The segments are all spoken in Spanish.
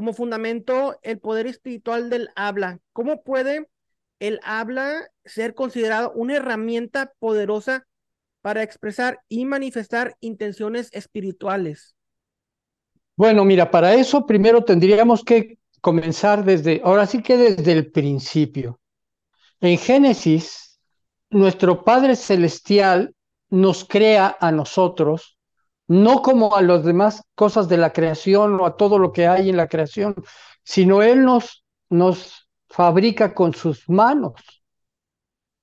como fundamento el poder espiritual del habla. ¿Cómo puede el habla ser considerado una herramienta poderosa para expresar y manifestar intenciones espirituales? Bueno, mira, para eso primero tendríamos que comenzar desde, ahora sí que desde el principio. En Génesis, nuestro Padre Celestial nos crea a nosotros, no como a las demás cosas de la creación o a todo lo que hay en la creación, sino Él nos, nos fabrica con sus manos.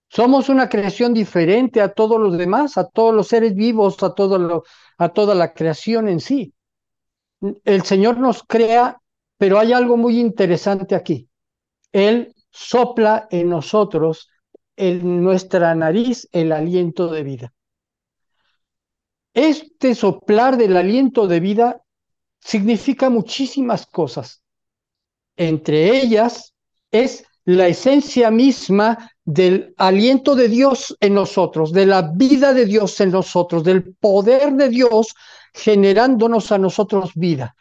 Somos una creación diferente a todos los demás, a todos los seres vivos, a, todo lo, a toda la creación en sí. El Señor nos crea, pero hay algo muy interesante aquí. Él sopla en nosotros, en nuestra nariz, el aliento de vida. Este soplar del aliento de vida significa muchísimas cosas. Entre ellas es la esencia misma del aliento de Dios en nosotros, de la vida de Dios en nosotros, del poder de Dios generándonos a nosotros vida,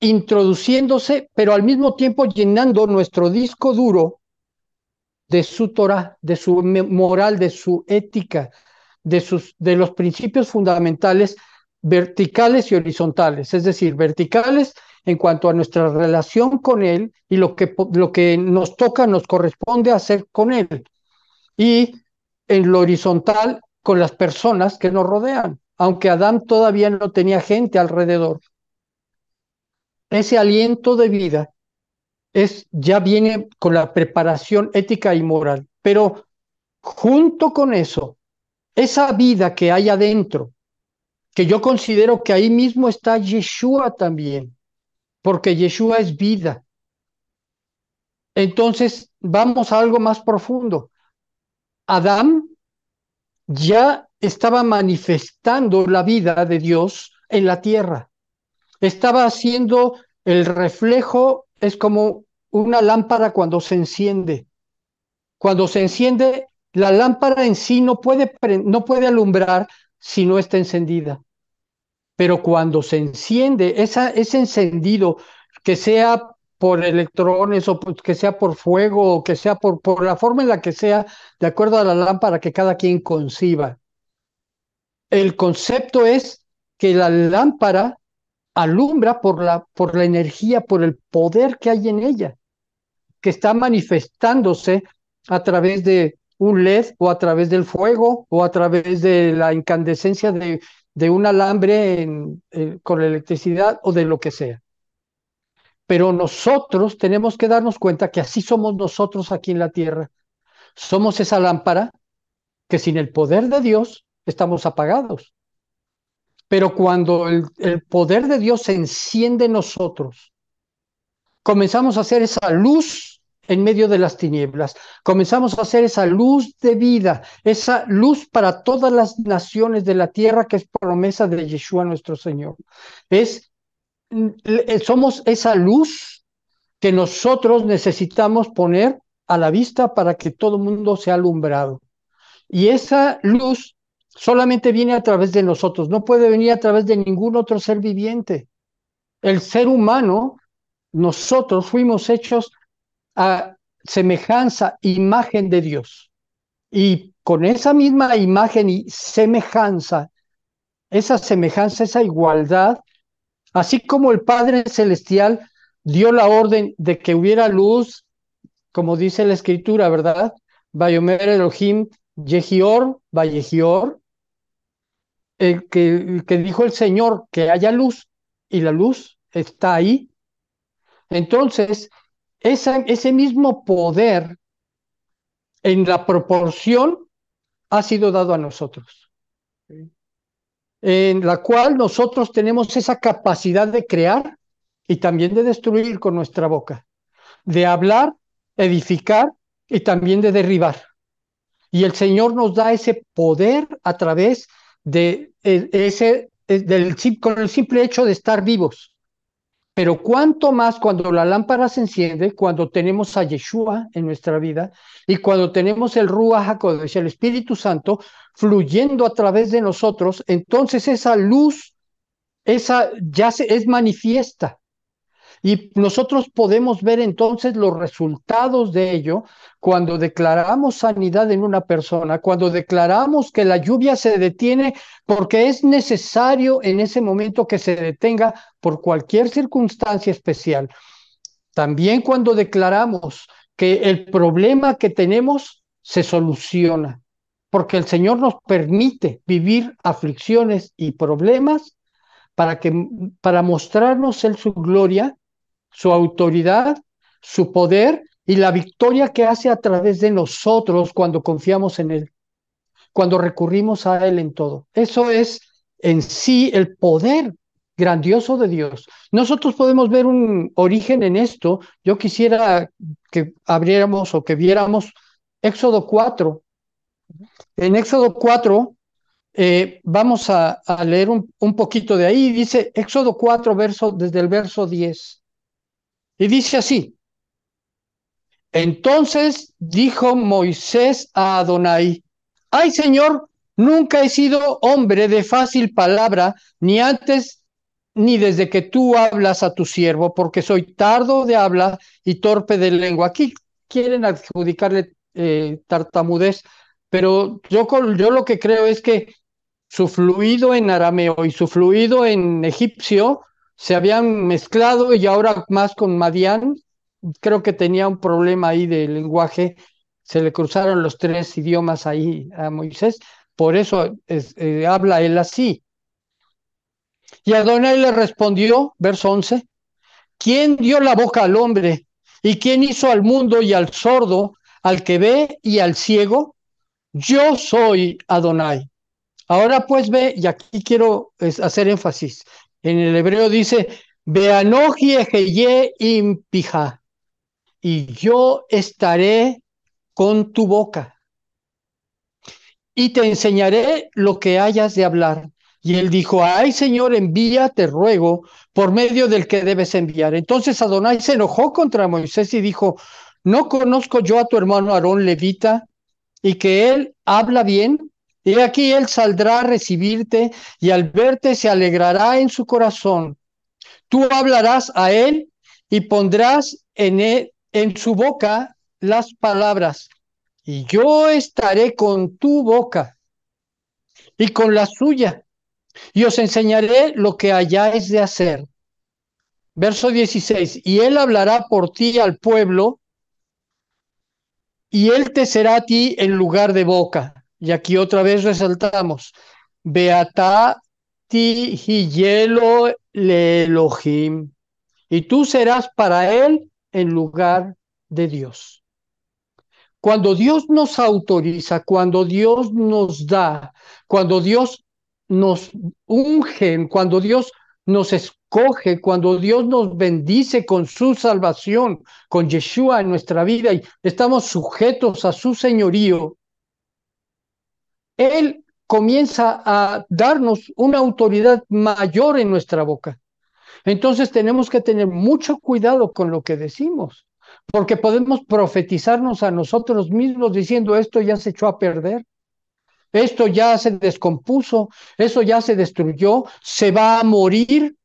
introduciéndose, pero al mismo tiempo llenando nuestro disco duro de su Torah, de su moral, de su ética, de, sus, de los principios fundamentales verticales y horizontales, es decir, verticales en cuanto a nuestra relación con Él y lo que, lo que nos toca, nos corresponde hacer con Él, y en lo horizontal con las personas que nos rodean, aunque Adán todavía no tenía gente alrededor. Ese aliento de vida es, ya viene con la preparación ética y moral, pero junto con eso esa vida que hay adentro, que yo considero que ahí mismo está Yeshua también, porque Yeshua es vida. Entonces, vamos a algo más profundo. Adán ya estaba manifestando la vida de Dios en la tierra. Estaba haciendo el reflejo, es como una lámpara cuando se enciende. Cuando se enciende, la lámpara en sí no puede, no puede alumbrar si no está encendida. Pero cuando se enciende, esa, ese encendido, que sea por electrones o que sea por fuego o que sea por, por la forma en la que sea, de acuerdo a la lámpara que cada quien conciba. El concepto es que la lámpara alumbra por la, por la energía, por el poder que hay en ella, que está manifestándose a través de un LED o a través del fuego o a través de la incandescencia de, de un alambre en, con electricidad o de lo que sea. Pero nosotros tenemos que darnos cuenta que así somos nosotros aquí en la tierra. Somos esa lámpara que sin el poder de Dios estamos apagados. Pero cuando el, el poder de Dios se enciende en nosotros, comenzamos a hacer esa luz en medio de las tinieblas. Comenzamos a hacer esa luz de vida, esa luz para todas las naciones de la tierra que es promesa de Yeshua nuestro Señor. Es eh, somos esa luz que nosotros necesitamos poner a la vista para que todo el mundo sea alumbrado. Y esa luz solamente viene a través de nosotros, no puede venir a través de ningún otro ser viviente. El ser humano, nosotros fuimos hechos a semejanza, imagen de Dios. Y con esa misma imagen y semejanza, esa semejanza, esa igualdad, así como el Padre Celestial dio la orden de que hubiera luz, como dice la Escritura, ¿verdad? Bayomer Elohim, Yehior, Vallejior, el que, el que dijo el Señor que haya luz y la luz está ahí. Entonces, ese mismo poder en la proporción ha sido dado a nosotros, en la cual nosotros tenemos esa capacidad de crear y también de destruir con nuestra boca, de hablar, edificar y también de derribar. Y el Señor nos da ese poder a través de e, ese, del, con el simple hecho de estar vivos. Pero cuánto más cuando la lámpara se enciende, cuando tenemos a Yeshua en nuestra vida y cuando tenemos el Ruach HaKodesh, el Espíritu Santo, fluyendo a través de nosotros, entonces esa luz, esa ya se, es manifiesta. Y nosotros podemos ver entonces los resultados de ello cuando declaramos sanidad en una persona, cuando declaramos que la lluvia se detiene porque es necesario en ese momento que se detenga por cualquier circunstancia especial. También cuando declaramos que el problema que tenemos se soluciona, porque el Señor nos permite vivir aflicciones y problemas para que para mostrarnos él su gloria, su autoridad, su poder y la victoria que hace a través de nosotros cuando confiamos en él, cuando recurrimos a él en todo. Eso es en sí el poder grandioso de Dios. Nosotros podemos ver un origen en esto. Yo quisiera que abriéramos o que viéramos Éxodo 4. En Éxodo 4 eh, vamos a, leer un, un, poquito de ahí. Dice Éxodo 4, verso, desde el verso 10. Y dice así. Entonces dijo Moisés a Adonai, ay Señor, nunca he sido hombre de fácil palabra, ni antes ni desde que tú hablas a tu siervo, porque soy tardo de habla y torpe de lengua. Aquí quieren adjudicarle eh, tartamudez, pero yo, yo lo que creo es que su fluido en arameo y su fluido en egipcio se habían mezclado y ahora más con Madián, creo que tenía un problema ahí de lenguaje, se le cruzaron los tres idiomas ahí a Moisés, por eso eh, habla él así. Y Adonai le respondió, verso 11, ¿quién dio la boca al hombre? ¿Y quién hizo al mundo y al sordo, al que ve y al ciego? Yo soy Adonai. Ahora pues ve, y aquí quiero hacer énfasis. En el hebreo dice, Beanoji ejeye impija, y yo estaré con tu boca. Y te enseñaré lo que hayas de hablar. Y él dijo, ay Señor, envía, te ruego, por medio del que debes enviar. Entonces Adonai se enojó contra Moisés y dijo, ¿no conozco yo a tu hermano Aarón levita y que él habla bien? Y aquí él saldrá a recibirte y al verte se alegrará en su corazón. Tú hablarás a él y pondrás en, él, en su boca las palabras. Y yo estaré con tu boca y con la suya y os enseñaré lo que hayáis de hacer. Verso 16, y él hablará por ti al pueblo, y él te será a ti en lugar de boca. Y aquí otra vez resaltamos, Beata ti hielo le Elohim, y tú serás para él en lugar de Dios. Cuando Dios nos autoriza, cuando Dios nos da, cuando Dios nos ungen, cuando Dios nos escoge, cuando Dios nos bendice con su salvación, con Yeshua en nuestra vida y estamos sujetos a su señorío, Él comienza a darnos una autoridad mayor en nuestra boca. Entonces tenemos que tener mucho cuidado con lo que decimos, porque podemos profetizarnos a nosotros mismos diciendo esto ya se echó a perder esto ya se descompuso, eso ya se destruyó, se va a morir.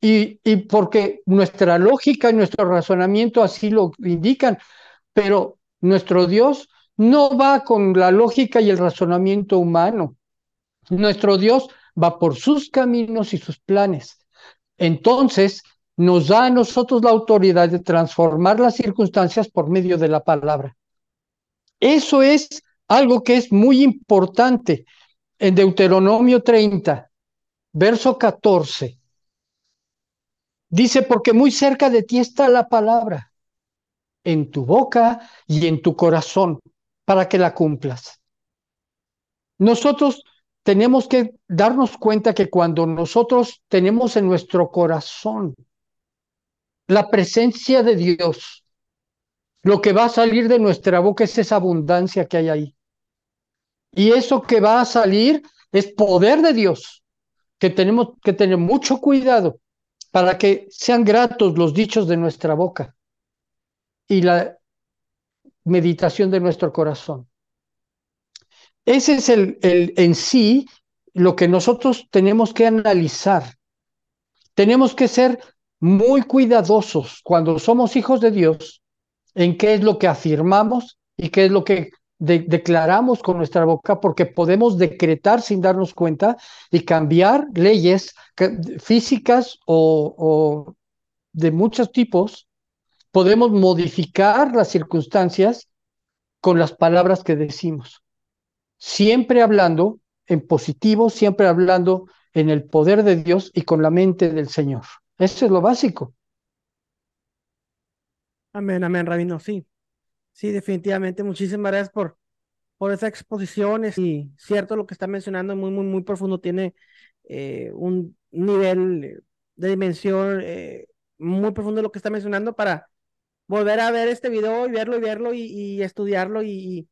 Y, y porque nuestra lógica y nuestro razonamiento así lo indican, pero nuestro Dios no va con la lógica y el razonamiento humano. Nuestro Dios va por sus caminos y sus planes. Entonces, nos da a nosotros la autoridad de transformar las circunstancias por medio de la palabra. Eso es algo que es muy importante en Deuteronomio 30, verso 14. Dice, porque muy cerca de ti está la palabra, en tu boca y en tu corazón, para que la cumplas. Nosotros tenemos que darnos cuenta que cuando nosotros tenemos en nuestro corazón la presencia de Dios, lo que va a salir de nuestra boca es esa abundancia que hay ahí. Y eso que va a salir es poder de Dios, que tenemos que tener mucho cuidado para que sean gratos los dichos de nuestra boca y la meditación de nuestro corazón. Ese es el, el en sí lo que nosotros tenemos que analizar. Tenemos que ser muy cuidadosos cuando somos hijos de Dios en qué es lo que afirmamos y qué es lo que declaramos con nuestra boca, porque podemos decretar sin darnos cuenta y cambiar leyes físicas o, o de muchos tipos. Podemos modificar las circunstancias con las palabras que decimos. Siempre hablando en positivo, siempre hablando en el poder de Dios y con la mente del Señor. Eso es lo básico. Amén, amén, Rabino, sí. Sí, definitivamente. Muchísimas gracias por, por esa exposición. Y cierto lo que está mencionando, muy, muy, muy profundo. Tiene eh, un nivel de dimensión eh, muy profundo lo que está mencionando para volver a ver este video y verlo y verlo y, estudiarlo y,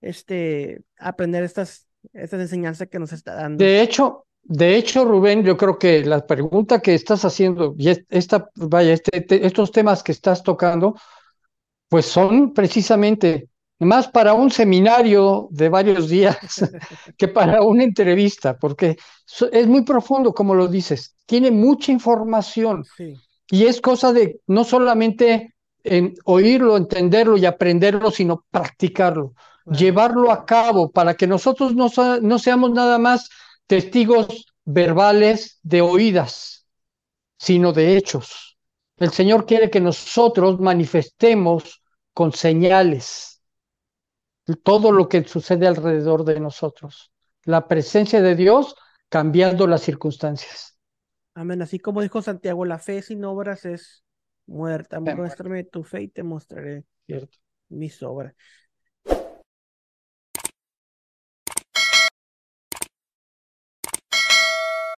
este aprender estas, estas enseñanzas que nos está dando. De hecho, de hecho, Rubén, yo creo que la pregunta que estás haciendo y esta, vaya, este, estos temas que estás tocando, pues son precisamente más para un seminario de varios días que para una entrevista, porque es muy profundo, como lo dices, tiene mucha información y es cosa de no solamente en oírlo, entenderlo y aprenderlo, sino practicarlo, llevarlo a cabo para que nosotros no, no seamos nada más testigos verbales de oídas, sino de hechos. El Señor quiere que nosotros manifestemos con señales todo lo que sucede alrededor de nosotros. La presencia de Dios cambiando las circunstancias. Amén. Así como dijo Santiago, la fe sin obras es muerta. Muéstrame tu fe y te mostraré mis obras.